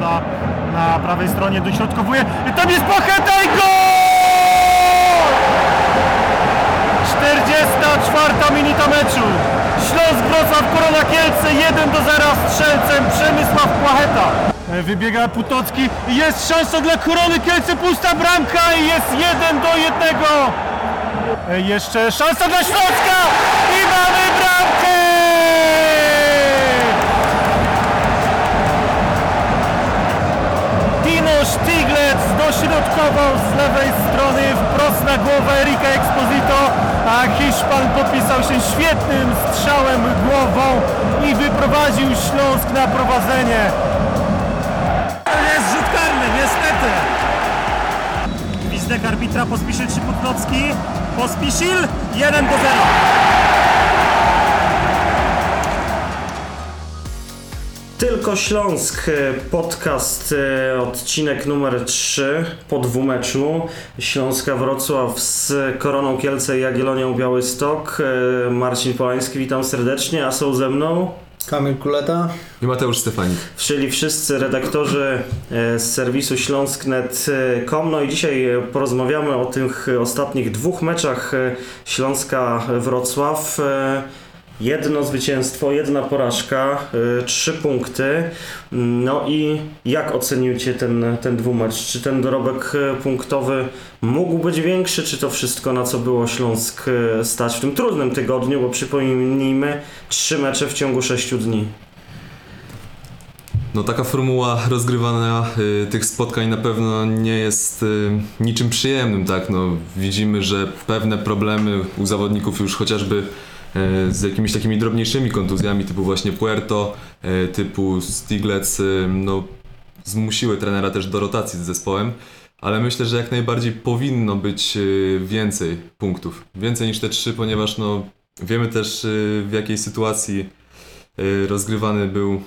Na prawej stronie dośrodkowuje. I tam jest Pacheta i gol! 44 minuta meczu. Śląsk Wrocław Korona Kielce 1 do 0 strzelcem Przemysław Płacheta. Wybiega Putocki jest szansa dla Korony Kielce, pusta bramka i jest 1 do 1. E, Jeszcze szansa dla Śląska i mamy bramkę! Stiglec dośrodkował z lewej strony wprost na głowę Erika Exposito, a Hiszpan podpisał się świetnym strzałem głową i wyprowadził Śląsk na prowadzenie. Jest rzut karny, niestety. Gwizdek arbitra Pospisil czy Putnocki. Pospisil 1 do 0. Tylko Śląsk, e, podcast, e, odcinek numer 3 po dwumeczu Śląska Wrocław z Koroną Kielce i Jagiellonią Białystok. E, Marcin Polański, witam serdecznie, a są ze mną Kamil Kuleta. I Mateusz Stefanik. czyli wszyscy redaktorzy z serwisu śląsknet.com. No i dzisiaj porozmawiamy o tych ostatnich dwóch meczach Śląska Wrocław. E, Jedno zwycięstwo, jedna porażka, e, trzy punkty. No i jak ocenicie ten, ten dwumecz? Czy ten dorobek e, punktowy mógł być większy, czy to wszystko na co było Śląsk e, stać w tym trudnym tygodniu? Bo przypomnijmy, trzy mecze w ciągu sześciu dni. No taka formuła rozgrywania y, tych spotkań na pewno nie jest y, niczym przyjemnym, tak? No, widzimy, że pewne problemy u zawodników już chociażby y, z jakimiś takimi drobniejszymi kontuzjami typu właśnie Puerto, y, typu Stiglec, y, no zmusiły trenera też do rotacji z zespołem. Ale myślę, że jak najbardziej powinno być więcej punktów. Więcej niż te trzy, ponieważ no, wiemy też w jakiej sytuacji rozgrywany był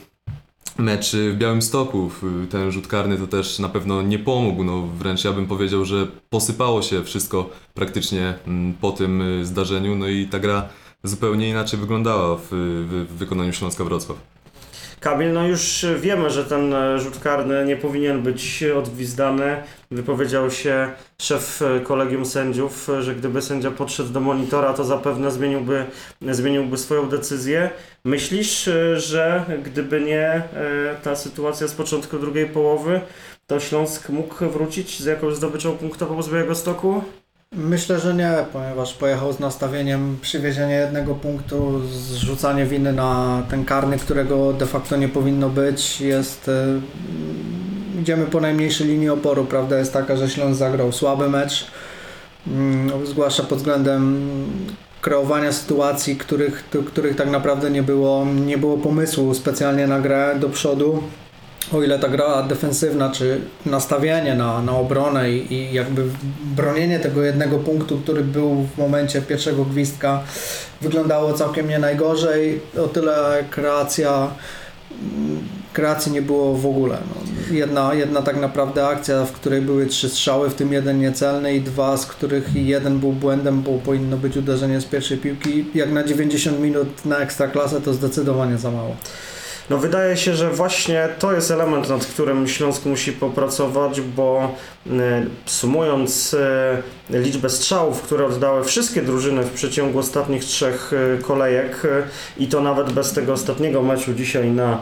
mecz w Białymstoku. Ten rzut karny to też na pewno nie pomógł. No, wręcz ja bym powiedział, że posypało się wszystko praktycznie mm, po tym zdarzeniu. No i ta gra zupełnie inaczej wyglądała w, w, w wykonaniu Śląska Wrocław. Kamil, no już wiemy, że ten e, rzut karny nie powinien być odgwizdany. Wypowiedział się szef e, kolegium sędziów, e, że gdyby sędzia podszedł do monitora, to zapewne zmieniłby, zmieniłby swoją decyzję. Myślisz, że gdyby nie ta sytuacja z początku drugiej połowy, to Śląsk mógł wrócić z jakąś zdobyczą punktową z Białego Stoku? Myślę, że nie, ponieważ pojechał z nastawieniem przywiezienia jednego punktu, zrzucanie winy na ten karny, którego de facto nie powinno być. Jest. e, Idziemy po najmniejszej linii oporu. Prawda jest taka, że Śląsk zagrał słaby mecz. Mm, Zwłaszcza pod względem kreowania sytuacji, których, których tak naprawdę nie było, nie było pomysłu specjalnie na grę do przodu. O ile ta gra defensywna, czy nastawienie na, na obronę i, i jakby bronienie tego jednego punktu, który był w momencie pierwszego gwizdka, wyglądało całkiem nie najgorzej, o tyle kreacja, kreacji nie było w ogóle. No, jedna, jedna tak naprawdę akcja, w której były trzy strzały, w tym jeden niecelny i dwa, z których jeden był błędem, bo powinno być uderzenie z pierwszej piłki. Jak na 90 minut na ekstraklasę to zdecydowanie za mało. No wydaje się, że właśnie to jest element, nad którym Śląsk musi popracować, bo e, sumując e, liczbę strzałów, które oddały wszystkie drużyny w przeciągu ostatnich trzech e, kolejek i to nawet bez tego ostatniego meczu dzisiaj na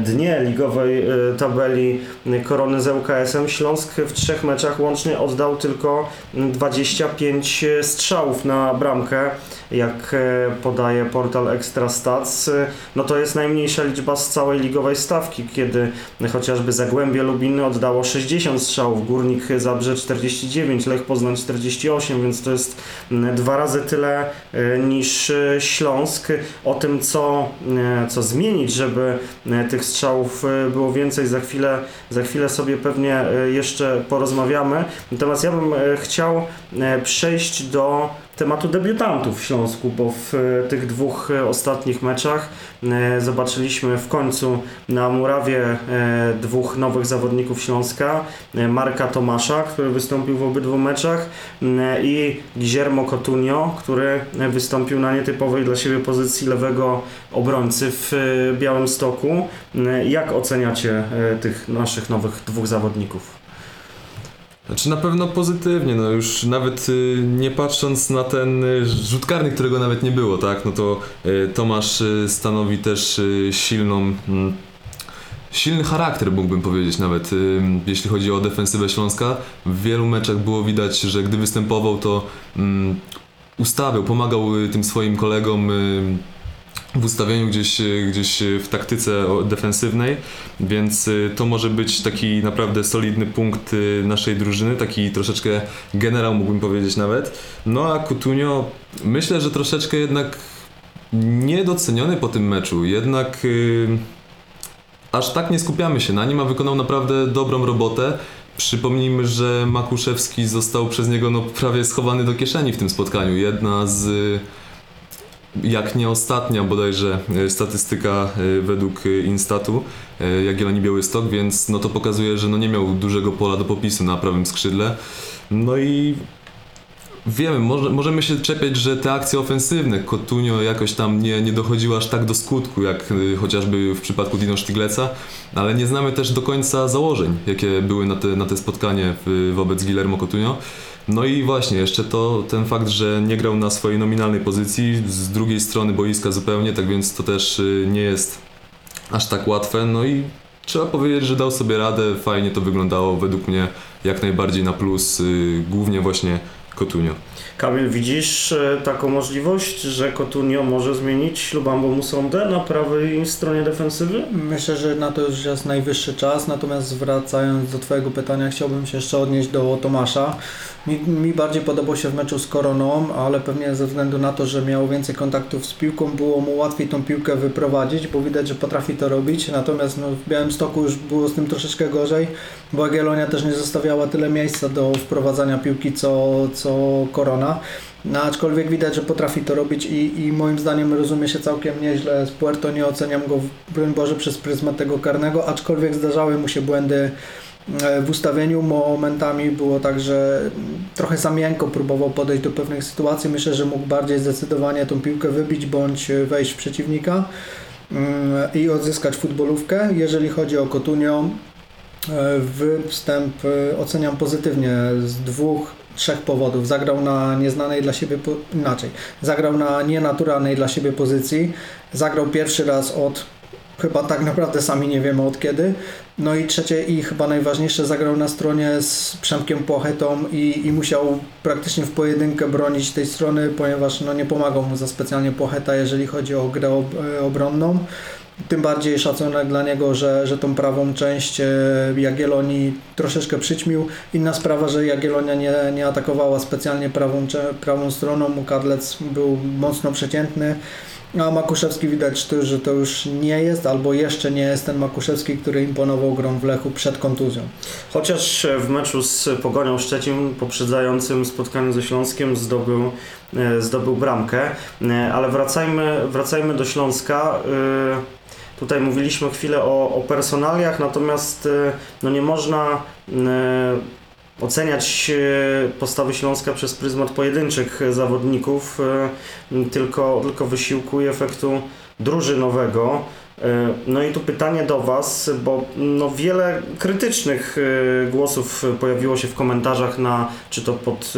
dnie ligowej tabeli Korony z ŁKS-em, Śląsk w trzech meczach łącznie oddał tylko m, 25 strzałów na bramkę, jak e, podaje portal Extra Stats. E, no to jest najmniejsza liczba z całej ligowej stawki, kiedy chociażby Zagłębie Lubiny oddało 60 strzałów, Górnik Zabrze 49, Lech Poznań 48, więc to jest dwa razy tyle e, niż Śląsk. O tym, co, co zmienić, żeby tych strzałów było więcej, za chwilę, za chwilę sobie pewnie jeszcze porozmawiamy. Natomiast ja bym chciał przejść do tematu debiutantów w Śląsku, bo w e, tych dwóch e, ostatnich meczach e, zobaczyliśmy w końcu na murawie dwóch nowych zawodników Śląska, Marka Tomasza, który wystąpił w obydwu meczach i Guillermo Cotunio, który wystąpił na nietypowej dla siebie pozycji lewego obrońcy w e, Białymstoku. M, Jak oceniacie tych naszych nowych dwóch zawodników? Znaczy na pewno pozytywnie, no już nawet y, nie patrząc na ten y, rzut karny, którego nawet nie było, tak, no to y, Tomasz y, stanowi też y, silną, mm, silny charakter mógłbym powiedzieć nawet, jeśli chodzi o defensywę Śląska. W wielu meczach było widać, że gdy występował to mm, ustawiał, pomagał tym swoim kolegom w ustawieniu gdzieś, y, gdzieś y, w taktyce defensywnej, więc y, to może być taki naprawdę solidny punkt naszej drużyny, taki troszeczkę generał mógłbym powiedzieć nawet. No a Coutinho myślę, że troszeczkę jednak niedoceniony po tym meczu, jednak y, aż tak nie skupiamy się na nim, a wykonał naprawdę dobrą robotę. Przypomnijmy, że Makuszewski został przez niego no, prawie schowany do kieszeni w tym spotkaniu. Jedna z jak nie ostatnia bodajże e, statystyka e, według e, Instatu Jagiellonii Białystok, więc no to pokazuje, że no nie miał dużego pola do popisu na prawym skrzydle. No i wiemy, może, możemy się czepiać, że te akcje ofensywne Cotunio jakoś tam nie, nie dochodziły aż tak do skutku, jak chociażby w przypadku Dino Sztygleca, ale nie znamy też do końca założeń, jakie były na te, na te spotkanie wobec Guillermo Cotunio. No i właśnie, jeszcze to ten fakt, że nie grał na swojej nominalnej pozycji, z drugiej strony boiska zupełnie, tak więc to też y, nie jest aż tak łatwe. No i trzeba powiedzieć, że dał sobie radę, fajnie to wyglądało, według mnie jak najbardziej na plus, y, głównie właśnie Cotunio. Kamil, widzisz e, taką możliwość, że Cotunio może zmienić Lubambo Musondę na prawej stronie defensywy? Myślę, że na to już jest najwyższy czas, natomiast wracając do Twojego pytania, chciałbym się jeszcze odnieść do Tomasza. Mi, mi bardziej podobał się w meczu z Koroną, ale pewnie ze względu na to, że miał więcej kontaktów z piłką, było mu łatwiej tą piłkę wyprowadzić, bo widać, że potrafi to robić. Natomiast no, w Białymstoku już było z tym troszeczkę gorzej, bo Jagiellonia też nie zostawiała tyle miejsca do wprowadzania piłki co, co Korona. No, aczkolwiek widać, że potrafi to robić i, i moim zdaniem rozumie się całkiem nieźle z Puerto. Nie oceniam go, broń Boże, przez pryzmat tego karnego, aczkolwiek zdarzały mu się błędy e, w ustawieniu. Momentami było tak, że trochę za miękko próbował podejść do pewnych sytuacji. Myślę, że mógł bardziej zdecydowanie tą piłkę wybić bądź wejść w przeciwnika mm, i odzyskać futbolówkę. Jeżeli chodzi o Cotunio, e, występ e, oceniam pozytywnie z dwóch, trzech powodów. Zagrał na nieznanej dla siebie, inaczej, zagrał na nienaturalnej dla siebie pozycji, zagrał pierwszy raz od chyba tak naprawdę sami nie wiemy od kiedy. No i trzecie i chyba najważniejsze, zagrał na stronie z Przemkiem Płachetą i, i musiał praktycznie w pojedynkę bronić tej strony, ponieważ no, nie pomagał mu za specjalnie Płacheta, jeżeli chodzi o grę ob, e, obronną. Tym bardziej szacunek dla niego, że, że tą prawą część e, Jagiellonii troszeczkę przyćmił. Inna sprawa, że Jagiellonia nie, nie atakowała specjalnie prawą, prawą stroną, Kadlec był mocno przeciętny. A Makuszewski widać, tu, że to już nie jest, albo jeszcze nie jest ten Makuszewski, który imponował grą w Lechu przed kontuzją. Chociaż w meczu z Pogonią Szczecin, poprzedzającym spotkaniu ze Śląskiem, zdobył, e, zdobył bramkę. E, Ale wracajmy, wracajmy do Śląska. E, Tutaj mówiliśmy chwilę o, o personaliach, natomiast no nie można oceniać e, postawy Śląska przez pryzmat pojedynczych zawodników, e, tylko, tylko wysiłku i efektu drużynowego. E, No i tu pytanie do Was, bo no wiele krytycznych e, głosów pojawiło się w komentarzach na, czy to pod, e,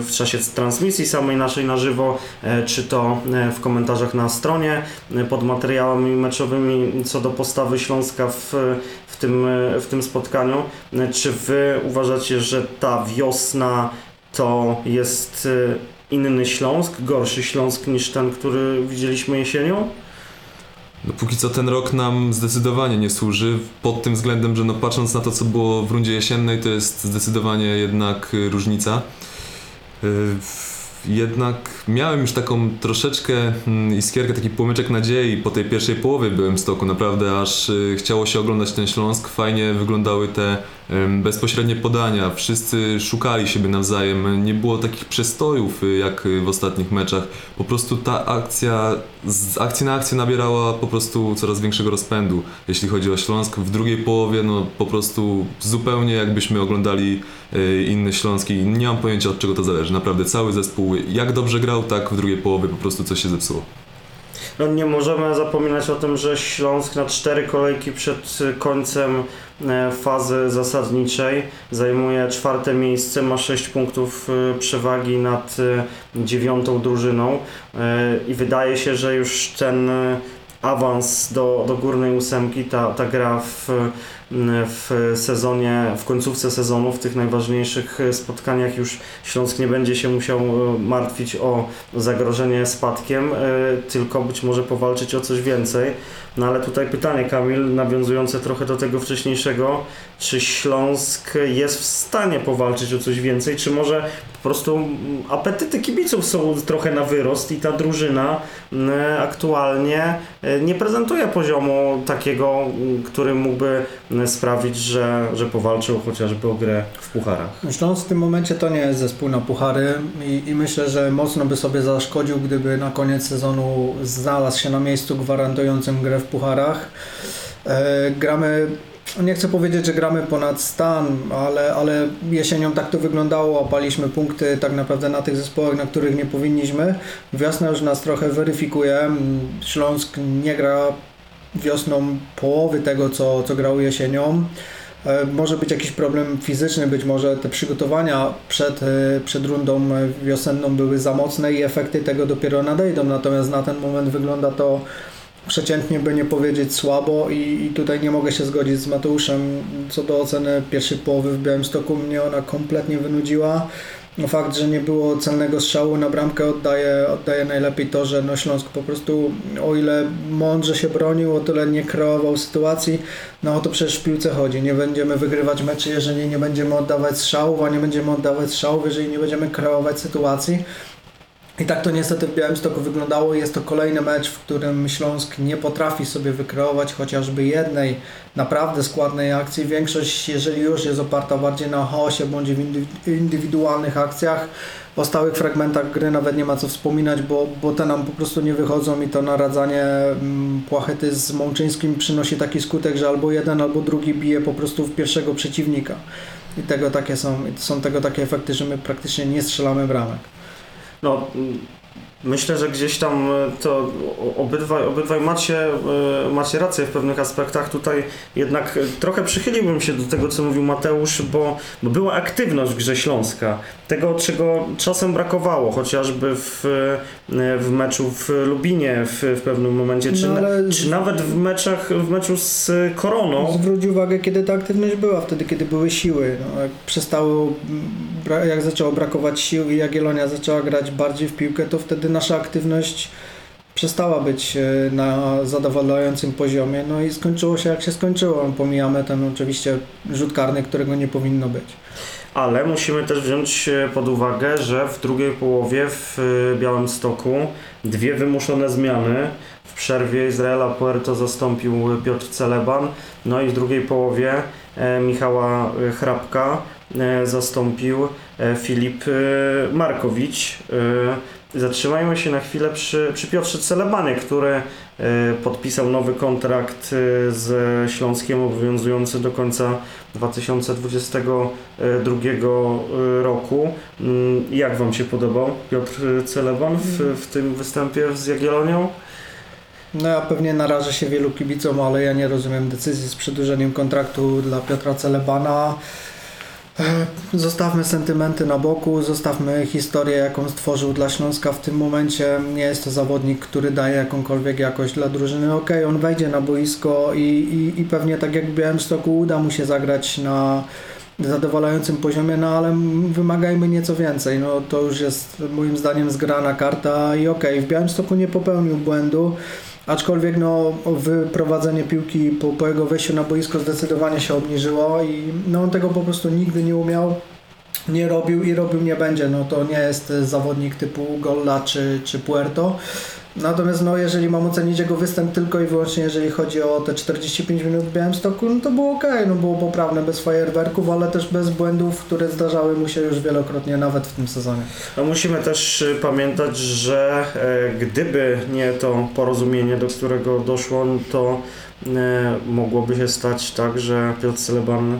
w czasie transmisji samej naszej na żywo, e, czy to e, w komentarzach na stronie e, pod materiałami meczowymi co do postawy Śląska w, tym, e, w tym spotkaniu. E, Czy Wy uważacie, że ta wiosna to jest e, inny Śląsk, gorszy Śląsk niż ten, który widzieliśmy jesienią? No póki co ten rok nam zdecydowanie nie służy pod tym względem, że no patrząc na to co było w rundzie jesiennej to jest zdecydowanie jednak różnica. Jednak miałem już taką troszeczkę mm, iskierkę, taki płomyczek nadziei po tej pierwszej połowie byłem stoku. Naprawdę aż y, chciało się oglądać ten Śląsk. Fajnie wyglądały te bezpośrednie podania. Wszyscy szukali siebie nawzajem. Nie było takich przestojów y, jak w ostatnich meczach. Po prostu ta akcja z akcji na akcję nabierała po prostu coraz większego rozpędu, jeśli chodzi o Śląsk. W drugiej połowie no po prostu zupełnie jakbyśmy oglądali y, inny Śląski. Nie mam pojęcia od czego to zależy. Naprawdę cały zespół jak dobrze grał, tak w drugiej połowie po prostu coś się zepsuło. No nie możemy zapominać o tym, że Śląsk na cztery kolejki przed końcem e, fazy zasadniczej zajmuje czwarte miejsce, ma 6 punktów y, przewagi nad y, dziewiątą drużyną i wydaje się, że już ten awans do, do górnej ósemki, ta, ta gra w, w sezonie, w końcówce sezonu, w tych najważniejszych spotkaniach już Śląsk nie będzie się musiał e, martwić o zagrożenie spadkiem, e, tylko być może powalczyć o coś więcej. No ale tutaj pytanie, Kamil, nawiązujące trochę do tego wcześniejszego, czy Śląsk jest w stanie powalczyć o coś więcej, czy może po prostu mm, apetyty kibiców są trochę na wyrost i ta drużyna mm, aktualnie e, nie prezentuje poziomu takiego, mm, który mógłby sprawić, że, że powalczył chociażby o grę w pucharach. Śląsk w tym momencie to nie jest zespół na puchary i, i myślę, że mocno by sobie zaszkodził, gdyby na koniec sezonu znalazł się na miejscu gwarantującym grę w pucharach. E, gramy, nie chcę powiedzieć, że gramy ponad stan, ale, ale jesienią tak to wyglądało, opaliśmy punkty tak naprawdę na tych zespołach, na których nie powinniśmy. Wiosna już nas trochę weryfikuje. Śląsk nie gra wiosną połowy tego, co, co grał jesienią. E, Może być jakiś problem fizyczny, być może te przygotowania przed, e, przed rundą wiosenną były za mocne i efekty tego dopiero nadejdą. Natomiast na ten moment wygląda to przeciętnie, by nie powiedzieć słabo i, i tutaj nie mogę się zgodzić z Mateuszem co do oceny pierwszej połowy w Białymstoku. Mnie ona kompletnie wynudziła. No Fakt, że nie było celnego strzału na bramkę oddaje, oddaje najlepiej to, że no Śląsk po prostu o ile mądrze się bronił, o tyle nie kreował sytuacji. No o to przecież w piłce chodzi. Nie będziemy wygrywać meczy, jeżeli nie będziemy oddawać strzałów, a nie będziemy oddawać strzałów, jeżeli nie będziemy kreować sytuacji. I tak to niestety w Białymstoku wyglądało. Jest to kolejny mecz, w którym Śląsk nie potrafi sobie wykreować chociażby jednej naprawdę składnej akcji. Większość, jeżeli już, jest oparta bardziej na chaosie bądź w indy- indywidualnych akcjach. O stałych fragmentach gry nawet nie ma co wspominać, bo, bo te nam po prostu nie wychodzą i to naradzanie mm, Płachety z Mączyńskim przynosi taki skutek, że albo jeden, albo drugi bije po prostu w pierwszego przeciwnika. I tego takie są, są tego takie efekty, że my praktycznie nie strzelamy bramek. No, mm, myślę, że gdzieś tam e, to obydwaj, obydwaj macie, e, macie rację w pewnych aspektach. Tutaj jednak trochę przychyliłbym się do tego, co mówił Mateusz, bo, bo była aktywność w grze Śląska. Tego, czego czasem brakowało, chociażby w, e, w meczu w Lubinie w, w pewnym momencie, czy, No, czy nawet w meczach, w meczu z Koroną. Zwróć uwagę, kiedy ta aktywność była, wtedy, kiedy były siły. No, jak przestało, jak zaczęło brakować sił i Jagiellonia zaczęła grać bardziej w piłkę, to wtedy nasza aktywność przestała być e, na zadowalającym poziomie. No i skończyło się jak się skończyło. Pomijamy ten oczywiście rzut karny, którego nie powinno być. Ale musimy też wziąć e, pod uwagę, że w drugiej połowie w e, Białymstoku dwie wymuszone zmiany. W przerwie Izraela Puerto zastąpił Piotr Celeban, no i w drugiej połowie Michała Hrabka zastąpił Filip Markowicz. Zatrzymajmy się na chwilę przy, przy Piotrze Celebanie, który e, podpisał nowy kontrakt e, z Śląskiem obowiązujący do końca 2022 e, roku. Mm, Jak Wam się podobał Piotr Celeban w, w tym występie z Jagiellonią? No ja pewnie narażę się wielu kibicom, ale ja nie rozumiem decyzji z przedłużeniem kontraktu dla Piotra Celebana. E, Zostawmy sentymenty na boku, zostawmy historię, jaką stworzył dla Śląska w tym momencie. Nie jest to zawodnik, który daje jakąkolwiek jakość dla drużyny. Okej, on wejdzie na boisko i, i, i pewnie tak jak w Białymstoku uda mu się zagrać na zadowalającym poziomie, no ale wymagajmy nieco więcej. No to już jest moim zdaniem zgrana karta i okej, w Białymstoku nie popełnił błędu. Aczkolwiek no, wyprowadzenie piłki po, po jego wejściu na boisko zdecydowanie się obniżyło i no, on tego po prostu nigdy nie umiał. nie robił i robił nie będzie. No to nie jest zawodnik typu Golla czy, czy Puerto. Natomiast no, jeżeli mam ocenić jego występ tylko i wyłącznie jeżeli chodzi o te 45 minut w Białymstoku, no to było ok, no było poprawne bez fajerwerków, ale też bez błędów, które zdarzały mu się już wielokrotnie nawet w tym sezonie. No musimy też y, pamiętać, że e, gdyby nie to porozumienie, do którego doszło, no to e, mogłoby się stać tak, że Piotr Celeban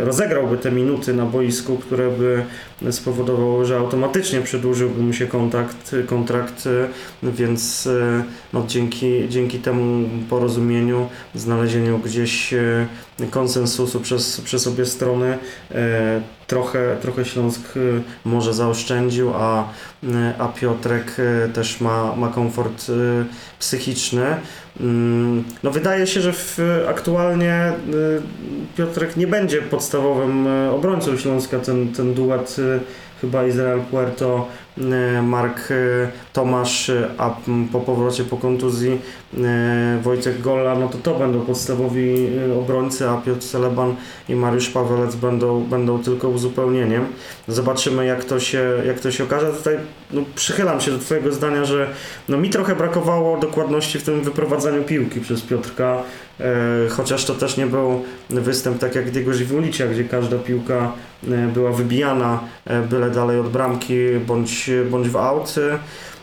rozegrałby te minuty na boisku, które by spowodowało, że automatycznie przedłużyłby mu się kontakt, kontrakt, e, więc e, no, dzięki, dzięki temu porozumieniu, znalezieniu gdzieś e, konsensusu przez, przez obie strony e, trochę, trochę Śląsk e, może zaoszczędził, a, e, a Piotrek e, też ma, ma komfort psychiczny. Mm, No wydaje się, że w, aktualnie Piotrek nie będzie podstawowym obrońcą Śląska. Ten, ten duet chyba Izrael Puerto, e, Mark e, Tomasz, e, a po powrocie po kontuzji Wojciech Golla, no to to będą podstawowi obrońcy, a Piotr Celeban i Mariusz Pawelec będą, będą tylko uzupełnieniem. Zobaczymy jak to się, jak to się okaże. Tutaj no, przychylam się do Twojego zdania, że no, mi trochę brakowało dokładności w tym wyprowadzaniu piłki przez Piotrka, chociaż to też nie był występ tak jak Diego Żywulicia, gdzie każda piłka e, była wybijana e, byle dalej od bramki bądź, bądź w aut. E,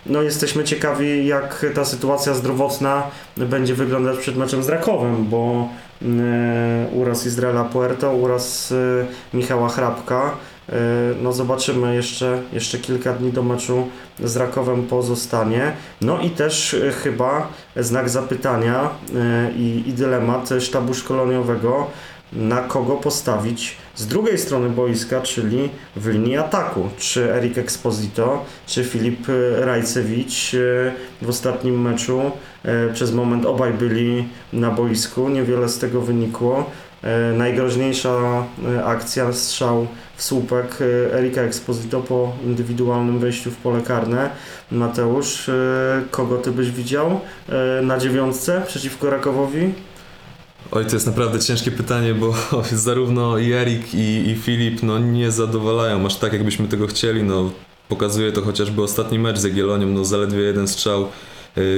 No jesteśmy ciekawi jak ta sytuacja zdrowotna będzie wyglądać przed meczem z Rakowem, bo e, uraz Izraela Puerto, uraz e, Michała Hrabka. E, No zobaczymy jeszcze, jeszcze kilka dni do meczu z Rakowem pozostanie. No i też e, chyba znak zapytania e, i, i dylemat sztabu szkoleniowego, na kogo postawić z drugiej strony boiska, czyli w linii ataku. Czy Erik Exposito, czy Filip Rajcewicz w ostatnim meczu. Przez moment obaj byli na boisku, niewiele z tego wynikło. E, Najgroźniejsza e, akcja, strzał w słupek e, Erika Exposito po indywidualnym wejściu w pole karne. Mateusz, kogo ty byś widział na dziewiątce przeciwko Rakowowi? Oj, to jest naprawdę ciężkie pytanie, bo zarówno i Erik i, i Filip no, nie zadowalają aż tak, jakbyśmy tego chcieli. No, pokazuje to chociażby ostatni mecz z Jagiellonią, no zaledwie jeden strzał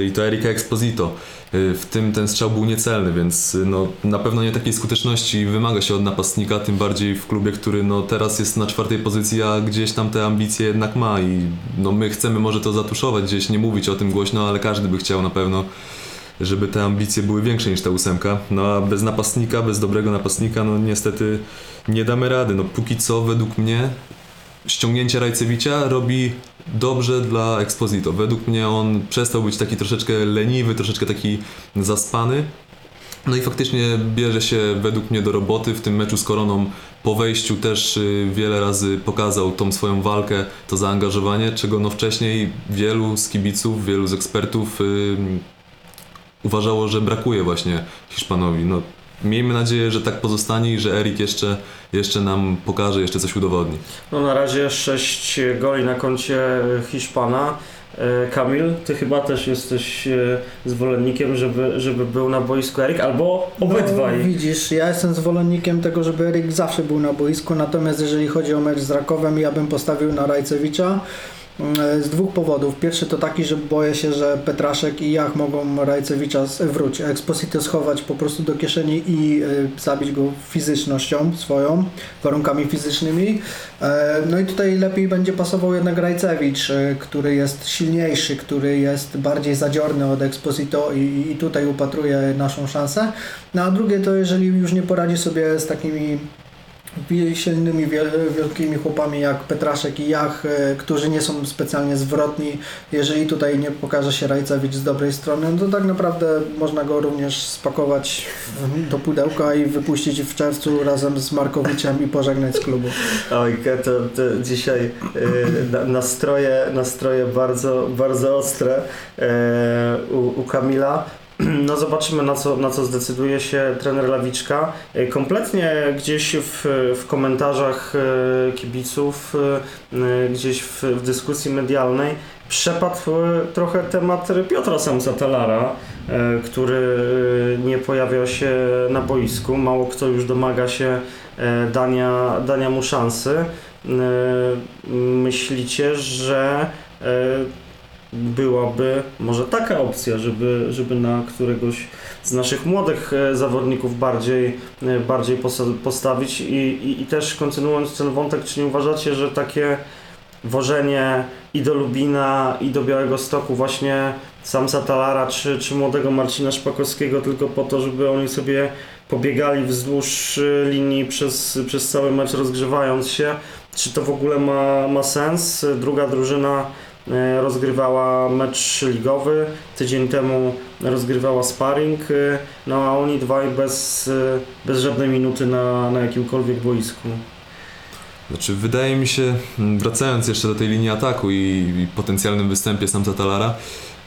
i to Erika Exposito. Yy, w tym ten strzał był niecelny, więc yy, no, na pewno nie takiej skuteczności wymaga się od napastnika, tym bardziej w klubie, który no, teraz jest na czwartej pozycji, a gdzieś tam te ambicje jednak ma i no, my chcemy może to zatuszować, gdzieś nie mówić o tym głośno, ale każdy by chciał na pewno żeby te ambicje były większe niż ta ósemka. No a bez napastnika, bez dobrego napastnika, no niestety nie damy rady. No póki co według mnie ściągnięcie Rajcewicza robi dobrze dla Exposito. Według mnie on przestał być taki troszeczkę leniwy, troszeczkę taki zaspany. No i faktycznie bierze się według mnie do roboty w tym meczu z Koroną. Po wejściu też y, wiele razy pokazał tą swoją walkę, to zaangażowanie, czego no wcześniej wielu z kibiców, wielu z ekspertów y, uważało, że brakuje właśnie Hiszpanowi. No, miejmy nadzieję, że tak pozostanie i że Erik jeszcze, jeszcze nam pokaże, jeszcze coś udowodni. No na razie 6 goli na koncie Hiszpana. E, Kamil, ty chyba też jesteś e, zwolennikiem, żeby, żeby był na boisku Erik, albo No, obydwaj. widzisz, ja jestem zwolennikiem tego, żeby Erik zawsze był na boisku, natomiast jeżeli chodzi o mecz z Rakowem, ja bym postawił na Rajcewicza z dwóch powodów. Pierwszy to taki, że boję się, że Petraszek i Jach mogą Rajcewicza wróć, Exposito schować po prostu do kieszeni i y, zabić go fizycznością swoją, warunkami fizycznymi. E, No i tutaj lepiej będzie pasował jednak Rajcewicz, e, który jest silniejszy, który jest bardziej zadziorny od Exposito i, tutaj upatruje naszą szansę. No a drugie to jeżeli już nie poradzi sobie z takimi silnymi, wiel- wielkimi chłopami jak Petraszek i Jach, e, którzy nie są specjalnie zwrotni, jeżeli tutaj nie pokaże się Rajcewicz z dobrej strony, no to tak naprawdę można go również spakować do pudełka i wypuścić w czerwcu razem z Markowiczem i pożegnać z klubu. Oj, to, to dzisiaj e, na- nastroje, nastroje bardzo, bardzo ostre e, u, u Kamila. No zobaczymy na co, na co zdecyduje się trener Lawiczka. E, Kompletnie gdzieś w, w komentarzach e, kibiców, e, gdzieś w, w dyskusji medialnej przepadł trochę temat Piotra Samsa-Talara, który nie pojawia się na boisku. Mało kto już domaga się dania, dania mu szansy. myślicie, że byłaby może taka opcja, żeby, żeby na któregoś z naszych młodych e, zawodników bardziej, e, bardziej postawić I, i, i też kontynuując ten wątek, czy nie uważacie, że takie wożenie i do Lubina i do Białego Stoku właśnie Samsa Talara czy, czy młodego Marcina Szpakowskiego tylko po to, żeby oni sobie pobiegali wzdłuż y, linii przez, przez cały mecz rozgrzewając się. Czy to w ogóle ma, ma sens? Druga drużyna e, rozgrywała mecz ligowy, tydzień temu rozgrywała sparring, y, no a oni dwaj bez, y, bez żadnej minuty na, na jakimkolwiek boisku. Znaczy, wydaje mi się, m, wracając jeszcze do tej linii ataku i, i potencjalnym występie Samsa Talara,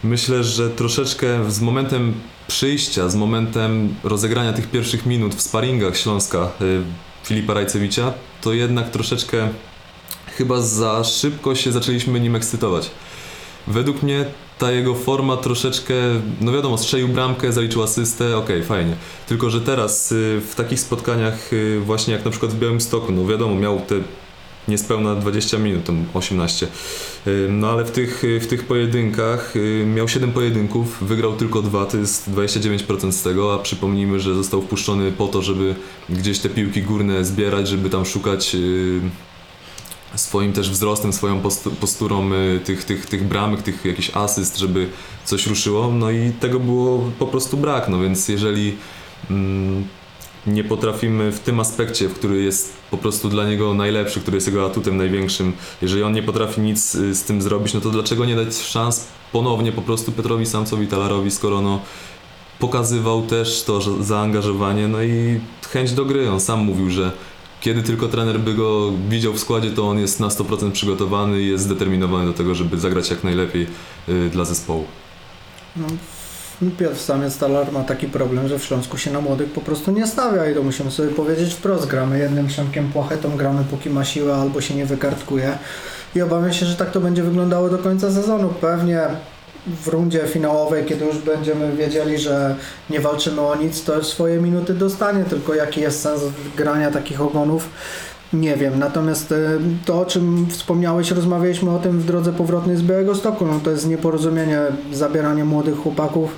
myślę, że troszeczkę z momentem przyjścia, z momentem rozegrania tych pierwszych minut w sparingach Śląska y, Filipa Rajcewicza, to jednak troszeczkę chyba za szybko się zaczęliśmy nim ekscytować. Według mnie ta jego forma troszeczkę, no wiadomo, strzelił bramkę, zaliczył asystę, okej, fajnie. Tylko, że teraz y, w takich spotkaniach, y, właśnie jak na przykład w Białymstoku, no wiadomo, miał te niespełna 20 minut, tam 18. Y, No ale w tych, w tych pojedynkach miał 7 pojedynków, wygrał tylko dwa, to jest 29% z tego, a przypomnijmy, że został wpuszczony po to, żeby gdzieś te piłki górne zbierać, żeby tam szukać swoim też wzrostem, swoją postu- posturą y, tych, tych, tych bramek, tych jakichś asyst, żeby coś ruszyło, no i tego było po prostu brak, no więc jeżeli mm, nie potrafimy w tym aspekcie, w który jest po prostu dla niego najlepszy, który jest jego atutem największym, jeżeli on nie potrafi nic y, z tym zrobić, no to dlaczego nie dać szans ponownie po prostu Petrowi Samcowi Talarowi, skoro no pokazywał też to zaangażowanie, no i chęć do gry. On sam mówił, że kiedy tylko trener by go widział w składzie, to on jest na 100% przygotowany i jest zdeterminowany do tego, żeby zagrać jak najlepiej y, dla zespołu. No, Piotr Samiec Talar ma taki problem, że w Śląsku się na młodych po prostu nie stawia i to musimy sobie powiedzieć wprost. Gramy jednym szemkiem płachetą, gramy póki ma siłę albo się nie wykartkuje i obawiam się, że tak to będzie wyglądało do końca sezonu. Pewnie w rundzie finałowej, kiedy już będziemy wiedzieli, że nie walczymy o nic, to swoje minuty dostanie, tylko jaki jest sens grania takich ogonów, nie wiem. Natomiast e, to, o czym wspomniałeś, rozmawialiśmy o tym w drodze powrotnej z Białego Stoku, no to jest nieporozumienie, zabieranie młodych chłopaków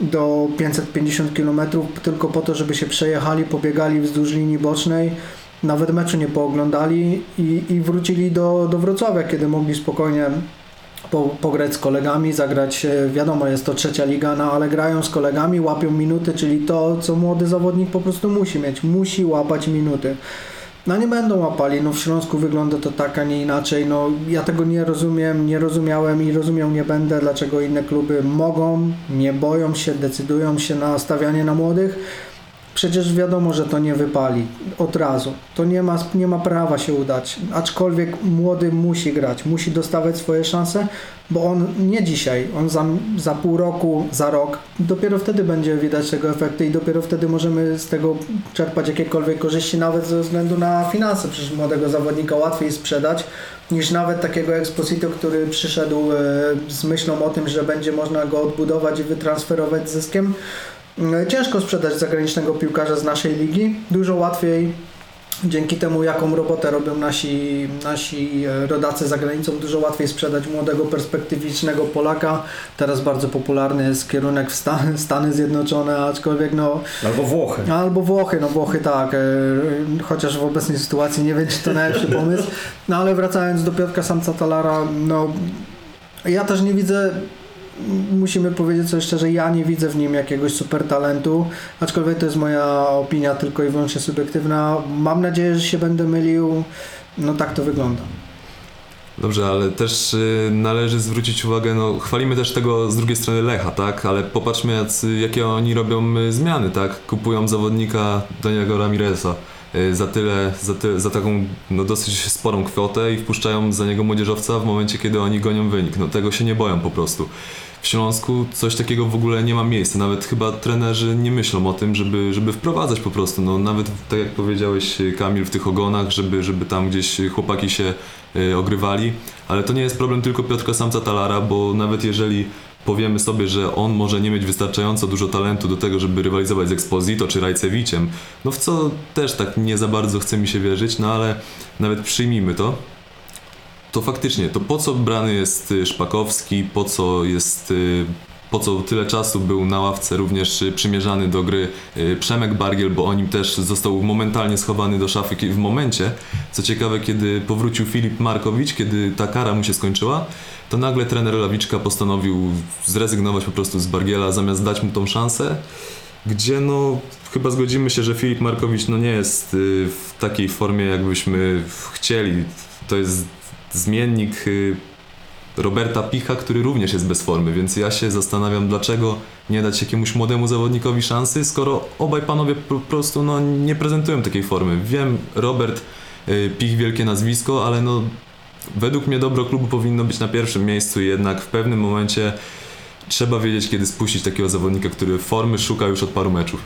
do 550 km tylko po to, żeby się przejechali, pobiegali wzdłuż linii bocznej, nawet meczu nie pooglądali i, i wrócili do, do Wrocławia, kiedy mogli spokojnie po, pograć z kolegami, zagrać, e, wiadomo, jest to trzecia liga, no ale grają z kolegami, łapią minuty, czyli to, co młody zawodnik po prostu musi mieć, musi łapać minuty. No nie będą łapali, no w Śląsku wygląda to tak, a nie inaczej, no ja tego nie rozumiem, nie rozumiałem i rozumiał nie będę, dlaczego inne kluby mogą, nie boją się, decydują się na stawianie na młodych, Przecież wiadomo, że to nie wypali od razu. To nie ma, nie ma prawa się udać. Aczkolwiek młody musi grać, musi dostawać swoje szanse, bo on nie dzisiaj, on za, za pół roku, za rok, dopiero wtedy będzie widać tego efekty i dopiero wtedy możemy z tego czerpać jakiekolwiek korzyści, nawet ze względu na finanse. Przecież młodego zawodnika łatwiej sprzedać niż nawet takiego Exposito, który przyszedł e, z myślą o tym, że będzie można go odbudować i wytransferować zyskiem. E, Ciężko sprzedać zagranicznego piłkarza z naszej ligi. Dużo łatwiej dzięki temu, jaką robotę robią nasi, nasi e, rodacy za granicą, dużo łatwiej sprzedać młodego, perspektywicznego Polaka. Teraz bardzo popularny jest kierunek w Stany, Stany Zjednoczone, aczkolwiek no, Albo Włochy. Albo Włochy, no Włochy tak, e, chociaż w obecnej sytuacji nie wiem, czy to najlepszy pomysł. No ale wracając do Piotrka Samca Talara, no ja też nie widzę, musimy powiedzieć sobie szczerze, ja nie widzę w nim jakiegoś super talentu, aczkolwiek to jest moja opinia tylko i wyłącznie subiektywna. Mam nadzieję, że się będę mylił, no tak to wygląda. Dobrze, ale też y, należy zwrócić uwagę, no chwalimy też tego z drugiej strony Lecha, tak? Ale popatrzmy jakie oni robią y, zmiany, tak? Kupują zawodnika Daniego Ramireza y, za tyle, za, ty, za taką no, dosyć sporą kwotę i wpuszczają za niego młodzieżowca w momencie, kiedy oni gonią wynik. No tego się nie boją po prostu. W Śląsku coś takiego w ogóle nie ma miejsca. Nawet chyba trenerzy nie myślą o tym, żeby, żeby wprowadzać po prostu. No, nawet tak jak powiedziałeś Kamil w tych ogonach, żeby, żeby tam gdzieś chłopaki się y, ogrywali. Ale to nie jest problem tylko Piotrka Samca Talara, bo nawet jeżeli powiemy sobie, że on może nie mieć wystarczająco dużo talentu do tego, żeby rywalizować z Exposito czy Rajcewiciem, no w co też tak nie za bardzo chce mi się wierzyć, no ale nawet przyjmijmy to, to faktycznie, to po co brany jest y, Szpakowski, po co jest, y, po co tyle czasu był na ławce również y, przymierzany do gry Przemek Bargiel, bo o nim też został momentalnie schowany do szafy w momencie, co ciekawe, kiedy powrócił Filip Markowicz, kiedy ta kara mu się skończyła, to nagle trener Lawiczka postanowił zrezygnować po prostu z Bargiela, zamiast dać mu tą szansę, gdzie no chyba zgodzimy się, że Filip Markowicz no nie jest w takiej formie, jakbyśmy chcieli. To jest zmiennik y, Roberta Picha, który również jest bez formy, więc ja się zastanawiam, dlaczego nie dać jakiemuś młodemu zawodnikowi szansy, skoro obaj panowie po prostu no, nie prezentują takiej formy. Wiem, Robert y, Pich wielkie nazwisko, ale no według mnie dobro klubu powinno być na pierwszym miejscu jednak w pewnym momencie trzeba wiedzieć, kiedy spuścić takiego zawodnika, który formy szuka już od paru meczów.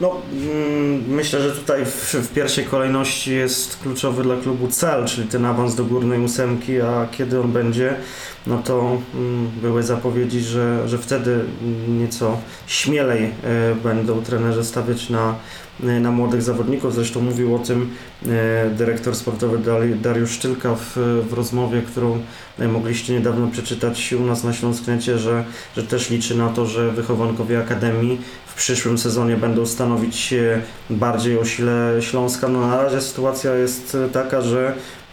No, mm, myślę, że tutaj w, w pierwszej kolejności jest kluczowy dla klubu cel, czyli ten awans do górnej ósemki, a kiedy on będzie, no to mm, były zapowiedzi, że, że wtedy nieco śmielej e, będą trenerzy stawiać na, na młodych zawodników. Zresztą mówił o tym e, dyrektor sportowy Dariusz Szczylka w, w rozmowie, którą e, mogliście niedawno przeczytać u nas na Śląsknecie, że, że też liczy na to, że wychowankowie Akademii w przyszłym sezonie będą stanowić e, bardziej o sile Śląska. No na razie sytuacja jest e, taka, że e,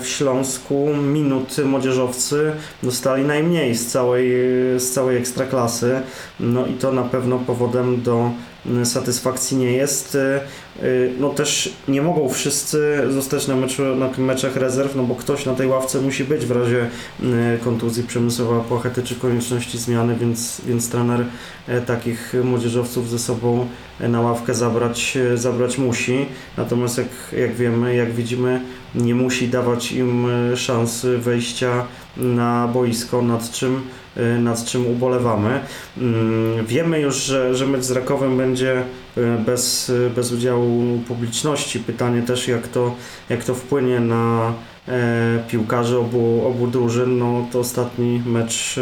w Śląsku minut młodzieżowcy dostali najmniej z całej, z całej ekstraklasy. No i to na pewno powodem do satysfakcji nie jest. E, e, No też nie mogą wszyscy zostać na, meczu, na meczach rezerw, no bo ktoś na tej ławce musi być w razie kontuzji Przemysłowa Płachety czy konieczności zmiany, więc, więc trener e, takich młodzieżowców ze sobą e, na ławkę zabrać, e, zabrać musi. Natomiast jak, jak wiemy, jak widzimy, nie musi dawać im e, szansy wejścia na boisko, nad czym, e, nad czym ubolewamy. Mm, Wiemy już, że, że mecz z Rakowem będzie e, bez, bez udziału publiczności. Pytanie też, jak to, jak to wpłynie na piłkarzy obu, obu drużyn. No, to ostatni mecz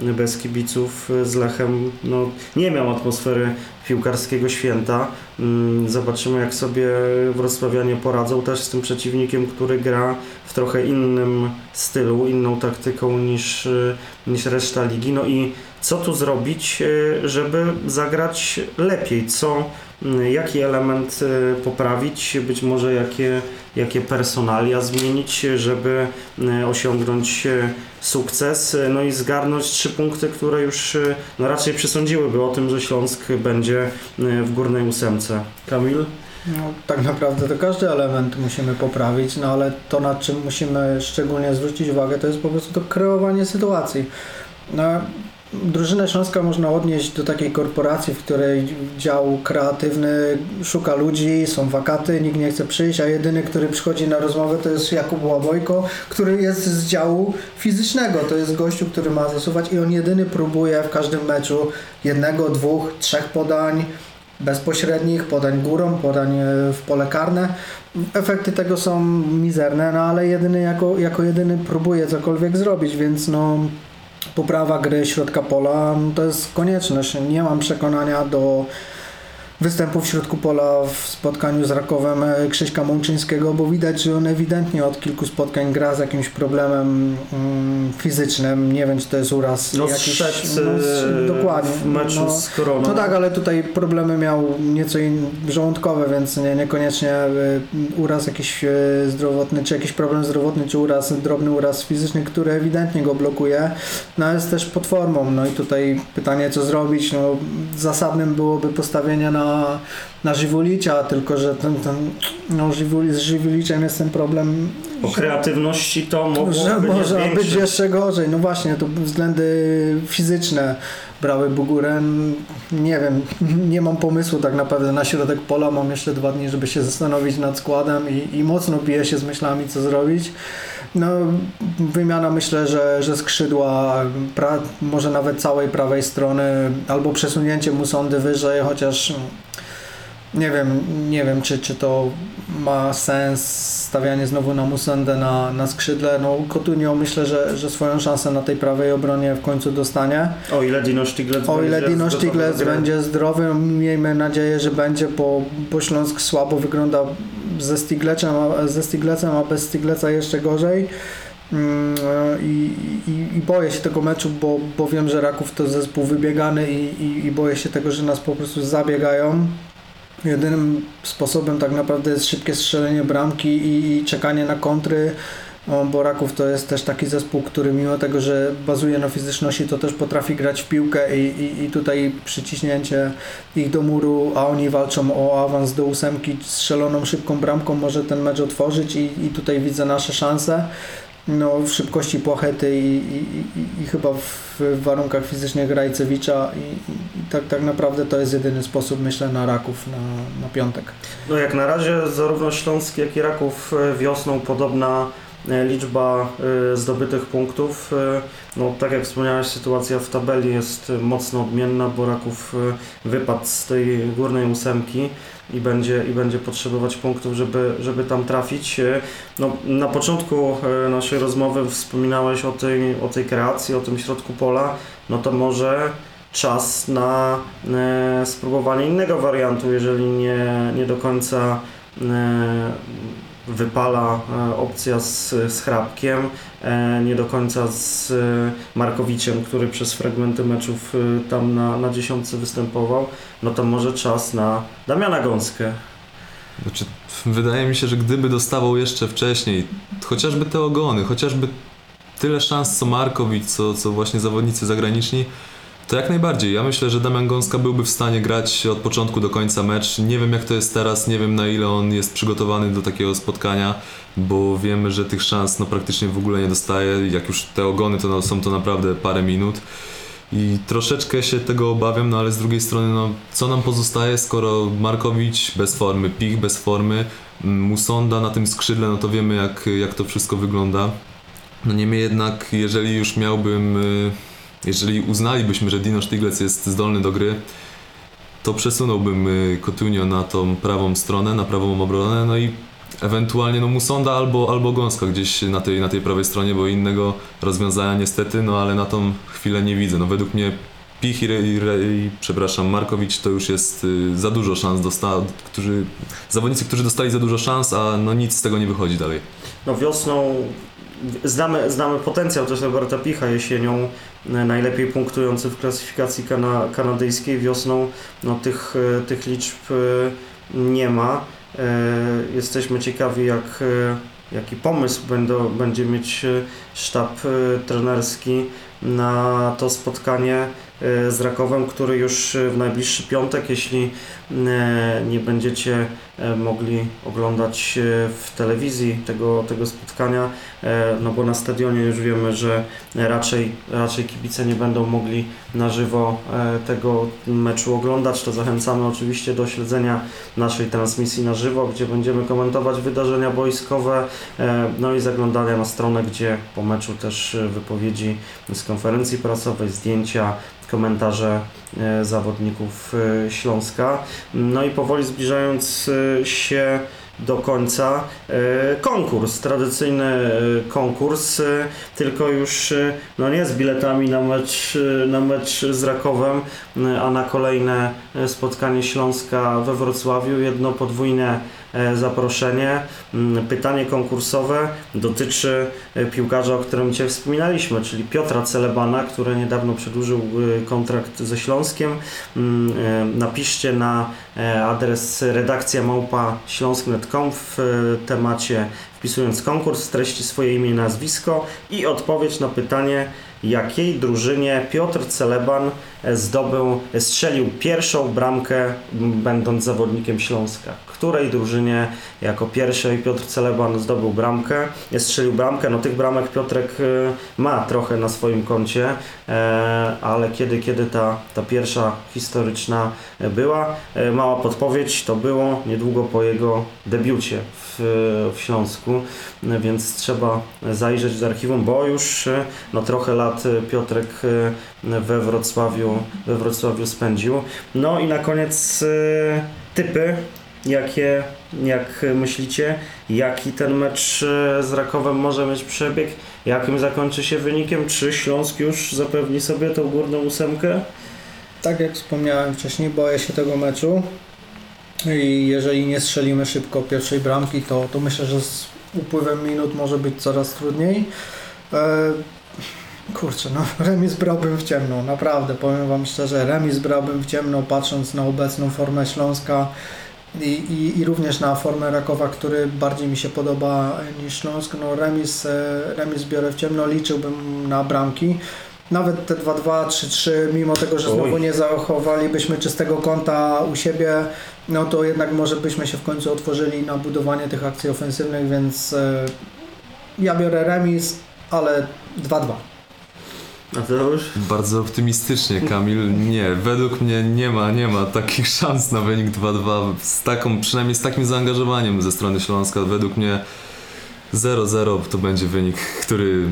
e, bez kibiców e, z Lechem no, nie miał atmosfery piłkarskiego święta. Mm, Zobaczymy, jak sobie wrocławianie poradzą też z tym przeciwnikiem, który gra w trochę innym stylu, inną taktyką niż, e, niż reszta ligi. No i co tu zrobić, e, żeby zagrać lepiej? Co, jaki element e, poprawić? Być może jakie, jakie personalia zmienić, żeby osiągnąć e, sukces, no i zgarnąć trzy punkty, które już no raczej przesądziłyby o tym, że Śląsk będzie w górnej ósemce. Kamil? No, tak naprawdę to każdy element musimy poprawić, no ale to nad czym musimy szczególnie zwrócić uwagę to jest po prostu to kreowanie sytuacji. No, drużynę Śląska można odnieść do takiej korporacji, w której dział kreatywny szuka ludzi, są wakaty, nikt nie chce przyjść, a jedyny, który przychodzi na rozmowę to jest Jakub Łabojko, który jest z działu fizycznego, to jest gościu, który ma zasuwać i on jedyny próbuje w każdym meczu jednego, dwóch, trzech podań, bezpośrednich, podań górą, podań e, w pole karne. Efekty tego są mizerne, no ale jedyny jako, jako jedyny próbuje cokolwiek zrobić, więc no poprawa gry środka pola to jest konieczność. Nie mam przekonania do występu w środku pola w spotkaniu z Rakowem e, Krzyśka Mączyńskiego, bo widać, że on ewidentnie od kilku spotkań gra z jakimś problemem mm, fizycznym. Nie wiem, czy to jest uraz No jakiś. zszedł s- e, dokładnie. w meczu no, z Koroną. no tak, ale tutaj problemy miał nieco in, żołądkowe, więc nie, niekoniecznie y, uraz jakiś zdrowotny, czy jakiś problem zdrowotny, czy uraz, drobny uraz fizyczny, który ewidentnie go blokuje, no jest też pod formą. No i tutaj pytanie, co zrobić? No, zasadnym byłoby postawienie na, na Żywulicia, tylko że ten, ten no, Żywuli, z Żywuliciem jest ten problem O kreatywności to mogło że być może być jeszcze gorzej. No właśnie, to względy fizyczne brały Bugurę. Nie wiem, nie mam pomysłu tak naprawdę na środek pola. Mam jeszcze dwa dni, żeby się zastanowić nad składem i, i mocno biję się z myślami, co zrobić. No, wymiana myślę, że, że skrzydła, pra, może nawet całej prawej strony, albo przesunięcie Musondy wyżej, chociaż Nie wiem, nie wiem czy, czy to ma sens stawianie znowu na Musendę na, na skrzydle. No Coutinho myślę, że, że swoją szansę na tej prawej obronie w końcu dostanie. O ile Dino Stiglitz O ile Dino Stiglitz będzie zdrowy, miejmy nadzieję, że będzie, bo, bo Śląsk słabo wygląda ze Stiglecem, a, ze Stiglecem, a bez Stigleca jeszcze gorzej. Mm, I, i, I boję się tego meczu, bo, bo wiem, że Raków to zespół wybiegany i, i, i boję się tego, że nas po prostu zabiegają. Jedynym sposobem tak naprawdę jest szybkie strzelenie bramki i, i czekanie na kontry, bo Raków to jest też taki zespół, który mimo tego, że bazuje na fizyczności, to też potrafi grać w piłkę i, i, i tutaj przyciśnięcie ich do muru, a oni walczą o awans do ósemki strzeloną szybką bramką może ten mecz otworzyć i, i tutaj widzę nasze szanse. No, w szybkości Płachety i, i, i, chyba w, warunkach fizycznych Rajcewicza i, i, tak, tak naprawdę to jest jedyny sposób, myślę, na Raków na, na piątek. No jak na razie zarówno Śląsk, jak i Raków e, wiosną podobna e, liczba e, zdobytych punktów. No tak jak wspomniałeś, sytuacja w tabeli jest mocno odmienna, bo Raków wypadł z tej górnej ósemki i będzie, i będzie potrzebować punktów, żeby, żeby tam trafić. E, No, na początku e, naszej rozmowy wspominałeś o tej, o tej kreacji, o tym środku pola, no to może czas na e, spróbowanie innego wariantu, jeżeli nie, nie do końca wypala e, opcja z, z Hrabkiem, e, nie do końca z e, Markowiciem, który przez fragmenty meczów tam na, na dziesiątce występował, no to może czas na Damiana Gąskę. Znaczy, wydaje mi się, że gdyby dostawał jeszcze wcześniej, chociażby te ogony, chociażby tyle szans co Markowicz, co, co właśnie zawodnicy zagraniczni, to jak najbardziej. Ja myślę, że Damian Gąska byłby w stanie grać od początku do końca mecz. Nie wiem jak to jest teraz, nie wiem na ile on jest przygotowany do takiego spotkania, bo wiemy, że tych szans no, praktycznie w ogóle nie dostaje. Jak już te ogony, to no, są to naprawdę parę minut. I troszeczkę się tego obawiam, no ale z drugiej strony, no, co nam pozostaje, skoro Markowicz bez formy, Pich bez formy, mm, Musonda na tym skrzydle, no to wiemy jak, jak to wszystko wygląda. No niemniej jednak, jeżeli już miałbym, y, jeżeli uznalibyśmy, że Dino Stiglec jest zdolny do gry, to przesunąłbym y, Coutinho na tą prawą stronę, na prawą obronę, no i ewentualnie no Musonda albo, albo Gąska gdzieś na tej, na tej prawej stronie, bo innego rozwiązania niestety, no ale na tą chwilę nie widzę. No według mnie Pich i, i, i przepraszam, Markowicz to już jest y, za dużo szans, dosta, którzy, zawodnicy, którzy dostali za dużo szans, a no nic z tego nie wychodzi dalej. No wiosną znamy, znamy potencjał też Roberta Picha jesienią, e, najlepiej punktujący w klasyfikacji kana, kanadyjskiej. Wiosną no, tych, e, tych liczb e, nie ma. Jesteśmy ciekawi, jak, jaki pomysł będą, będzie mieć sztab trenerski na to spotkanie z Rakowem, który już w najbliższy piątek, jeśli nie będziecie e, mogli oglądać e, w telewizji tego, tego spotkania, e, no bo na stadionie już wiemy, że raczej, raczej kibice nie będą mogli na żywo e, tego meczu oglądać, to zachęcamy oczywiście do śledzenia naszej transmisji na żywo, gdzie będziemy komentować wydarzenia boiskowe, e, no i zaglądania na stronę, gdzie po meczu też e, wypowiedzi z konferencji prasowej, zdjęcia, komentarze e, zawodników e, Śląska. No i powoli zbliżając e, się do końca e, konkurs, tradycyjny e, konkurs, e, tylko już e, no nie z biletami na mecz, e, na mecz z Rakowem, e, a na kolejne e, spotkanie Śląska we Wrocławiu, jedno podwójne e, zaproszenie. Mm, Pytanie konkursowe dotyczy e, piłkarza, o którym dzisiaj wspominaliśmy, czyli Piotra Celebana, który niedawno przedłużył e, kontrakt ze Śląskiem. Mm, e, Napiszcie na e, adres redakcja małpa śląsk.com w e, temacie wpisując konkurs, treści swoje imię i nazwisko i odpowiedź na pytanie, jakiej drużynie Piotr Celeban e, zdobył, strzelił pierwszą bramkę będąc zawodnikiem Śląska. Której drużynie jako pierwszej Piotr Celeban zdobył bramkę, strzelił bramkę, no tych bramek Piotrek e, ma trochę na swoim koncie, e, ale kiedy, kiedy ta, ta pierwsza historyczna była, e, mała podpowiedź, to było niedługo po jego debiucie w, w Śląsku, e, więc trzeba zajrzeć do archiwum, bo już no, trochę lat Piotrek we Wrocławiu we Wrocławiu spędził. No i na koniec y, typy. Jakie, jak myślicie, jaki ten mecz y, z Rakowem może mieć przebieg? Jakim zakończy się wynikiem? Czy Śląsk już zapewni sobie tą górną ósemkę? Tak jak wspomniałem wcześniej, boję się tego meczu i jeżeli nie strzelimy szybko pierwszej bramki, to, to myślę, że z upływem minut może być coraz trudniej. Kurczę, no remis brałbym w ciemno, naprawdę, powiem Wam szczerze, remis brałbym w ciemno, patrząc na obecną formę Śląska i, i, i również na formę Rakowa, który bardziej mi się podoba niż Śląsk. No remis, remis biorę w ciemno, liczyłbym na bramki. Nawet te 2-2, 3-3, mimo tego, że Oj. znowu nie zachowalibyśmy czystego kąta u siebie, no to jednak może byśmy się w końcu otworzyli na budowanie tych akcji ofensywnych, więc e, ja biorę remis, ale 2-2. A to już? Bardzo optymistycznie, Kamil. Nie, według mnie nie ma, nie ma takich szans na wynik 2-2 z taką, przynajmniej z takim zaangażowaniem ze strony Śląska. Według mnie 0-0 to będzie wynik, który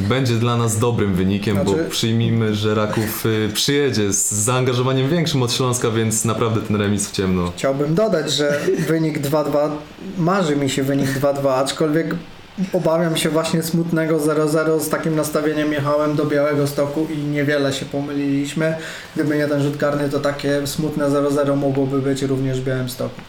będzie dla nas dobrym wynikiem, Znaczy- bo przyjmijmy, że Raków y, przyjedzie z zaangażowaniem większym od Śląska, więc naprawdę ten remis w ciemno. Chciałbym dodać, że wynik 2-2, marzy mi się wynik 2-2, aczkolwiek obawiam się właśnie smutnego 0-0 z takim nastawieniem jechałem do Białego Stoku i niewiele się pomyliliśmy. Gdyby nie ten rzut karny, to takie smutne 0-0 mogłoby być również w Białym Stoku.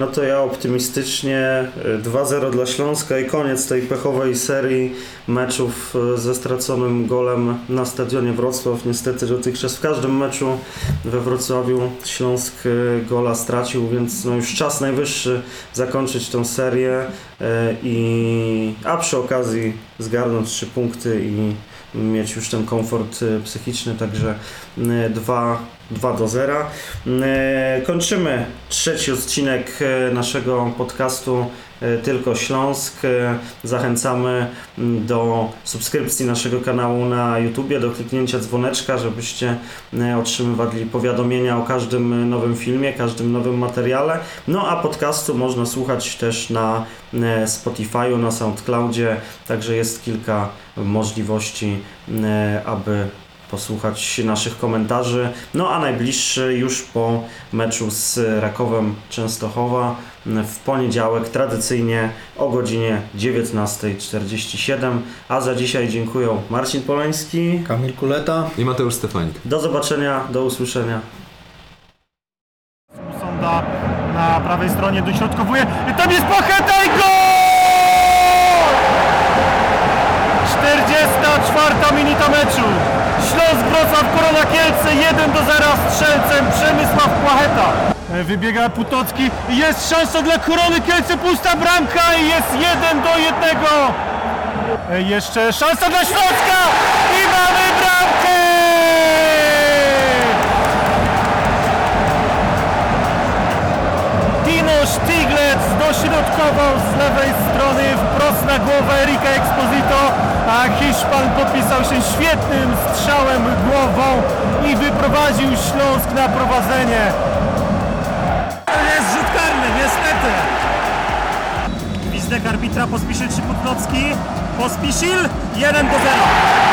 No to ja optymistycznie y, 2-0 dla Śląska i koniec tej pechowej serii meczów y, ze straconym golem na stadionie Wrocław. Niestety dotychczas w każdym meczu we Wrocławiu Śląsk y, gola stracił, więc no już czas najwyższy zakończyć tą serię y, i a przy okazji zgarnąć trzy punkty i mieć już ten komfort y, psychiczny, także 2, 2 do 0. E, Kończymy trzeci odcinek naszego podcastu Tylko Śląsk. E, Zachęcamy m, do subskrypcji naszego kanału na YouTubie, do kliknięcia dzwoneczka, żebyście e, otrzymywali powiadomienia o każdym e, nowym filmie, każdym nowym materiale. No a podcastu można słuchać też na e, Spotify'u, na SoundCloudzie, także jest kilka możliwości, e, aby posłuchać naszych komentarzy. No a najbliższy już po meczu z Rakowem Częstochowa w poniedziałek tradycyjnie o godzinie 19.47. A za dzisiaj dziękuję Marcin Polański. Kamil Kuleta. I Mateusz Stefanik. Do zobaczenia, do usłyszenia. Sonda na prawej stronie dośrodkowuje. I tam jest Pacheta i gol! 44 minuta meczu. Śląsk Wrocław Korona Kielce 1 do 0 strzelcem Przemysław Płacheta. E, Wybiega Putocki. Jest szansa dla Korony Kielce. Pusta bramka i jest 1 do 1. E, Jeszcze szansa dla Śląska i mamy bramkę! Dino Stiglec dośrodkował z lewej strony wprost na głowę Erika Exposito, a Hiszpan podpisał się świetnym strzałem głową i wyprowadził Śląsk na prowadzenie. Gwizdek arbitra Pospisil czy Putnocki. Pospisil 1 do 0.